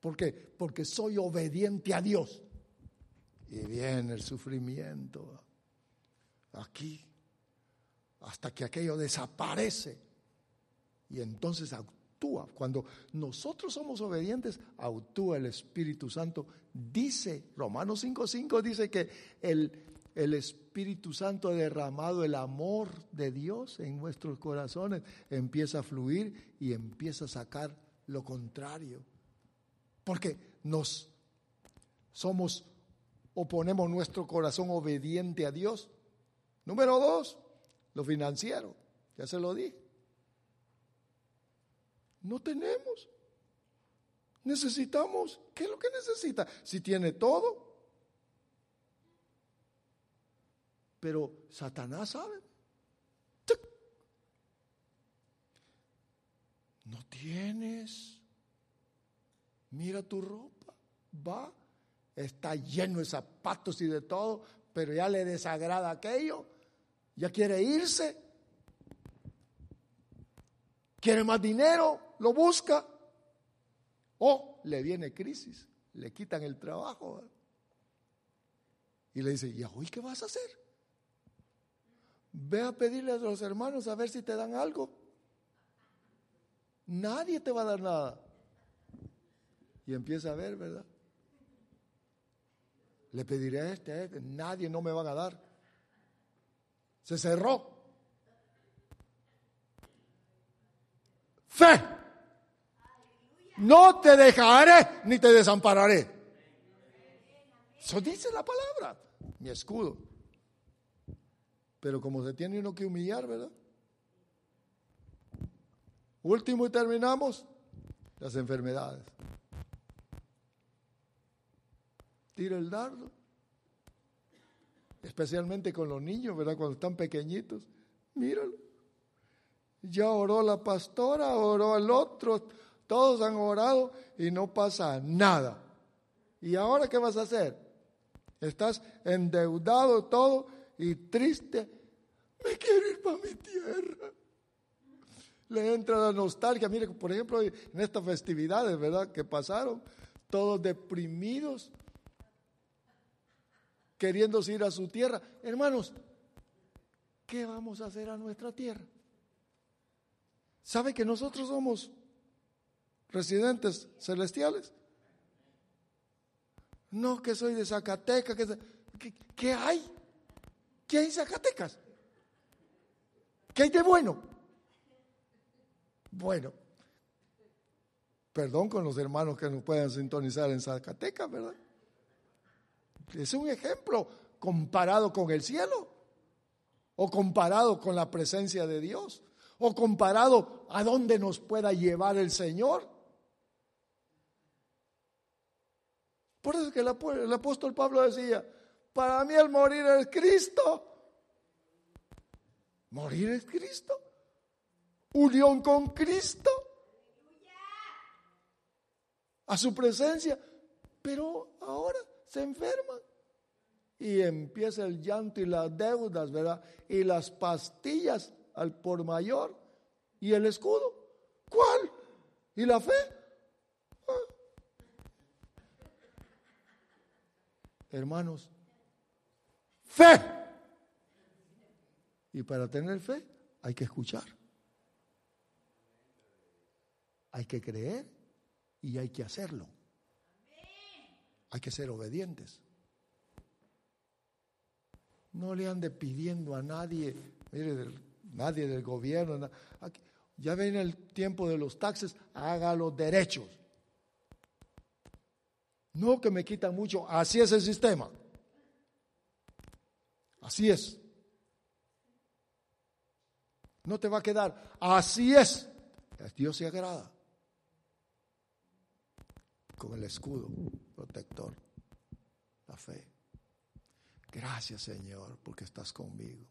¿Por qué? Porque soy obediente a Dios. Y viene el sufrimiento aquí hasta que aquello desaparece. Y entonces actúa. Cuando nosotros somos obedientes, actúa el Espíritu Santo. Dice, Romanos 5.5 dice que el, el Espíritu Santo ha derramado el amor de Dios en nuestros corazones, empieza a fluir y empieza a sacar lo contrario. Porque nos somos o ponemos nuestro corazón obediente a Dios. Número dos, lo financiero. Ya se lo dije. No tenemos. Necesitamos. ¿Qué es lo que necesita? Si tiene todo, Pero Satanás sabe. No tienes. Mira tu ropa. Va. Está lleno de zapatos y de todo, pero ya le desagrada aquello. Ya quiere irse. Quiere más dinero, lo busca. O le viene crisis, le quitan el trabajo. Y le dice, ¿y hoy qué vas a hacer? Ve a pedirle a los hermanos a ver si te dan algo. Nadie te va a dar nada. Y empieza a ver, ¿verdad? Le pediré a este, este, nadie no me van a dar. Se cerró. Fe. No te dejaré ni te desampararé. Eso dice la palabra, mi escudo. Pero como se tiene uno que humillar, ¿verdad? Último y terminamos, las enfermedades. Tira el dardo. Especialmente con los niños, ¿verdad? Cuando están pequeñitos. Míralo. Ya oró la pastora, oró el otro, todos han orado y no pasa nada. ¿Y ahora qué vas a hacer? Estás endeudado todo y triste, me quiero ir para mi tierra. Le entra la nostalgia. Mire, por ejemplo, en estas festividades, ¿verdad? Que pasaron, todos deprimidos, queriendo ir a su tierra. Hermanos, ¿qué vamos a hacer a nuestra tierra? ¿Sabe que nosotros somos residentes celestiales? No que soy de Zacatecas, que, ¿qué hay? ¿Qué hay en Zacatecas? ¿Qué hay de bueno? Bueno, perdón con los hermanos que nos puedan sintonizar en Zacatecas, ¿verdad? Es un ejemplo comparado con el cielo, o comparado con la presencia de Dios, o comparado a dónde nos pueda llevar el Señor. Por eso que el apóstol Pablo decía, para mí el morir es Cristo. Morir es Cristo. Unión con Cristo. A su presencia. Pero ahora se enferma Y empieza el llanto y las deudas, ¿verdad? Y las pastillas al por mayor. ¿Y el escudo? ¿Cuál? ¿Y la fe? Hermanos, Fe. Y para tener fe hay que escuchar. Hay que creer y hay que hacerlo. Hay que ser obedientes. No le ande pidiendo a nadie, mire, nadie del gobierno. ya ven el tiempo de los taxes, haga los derechos. No que me quita mucho, así es el sistema. Así es. No te va a quedar, así es. Dios se agrada con el escudo protector, la fe. Gracias Señor porque estás conmigo.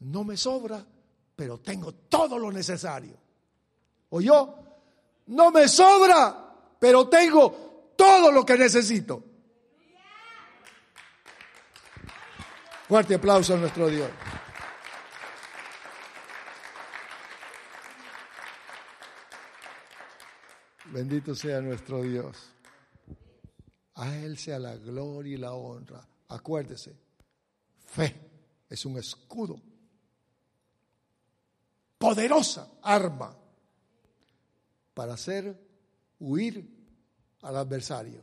No me sobra, pero tengo todo lo necesario. O yo, no me sobra, pero tengo todo lo que necesito. Fuerte aplauso a nuestro Dios. Bendito sea nuestro Dios. A Él sea la gloria y la honra. Acuérdese, fe es un escudo, poderosa arma para hacer huir al adversario.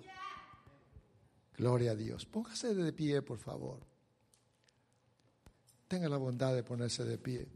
Gloria a Dios. Póngase de pie, por favor. Tenga la bondad de ponerse de pie.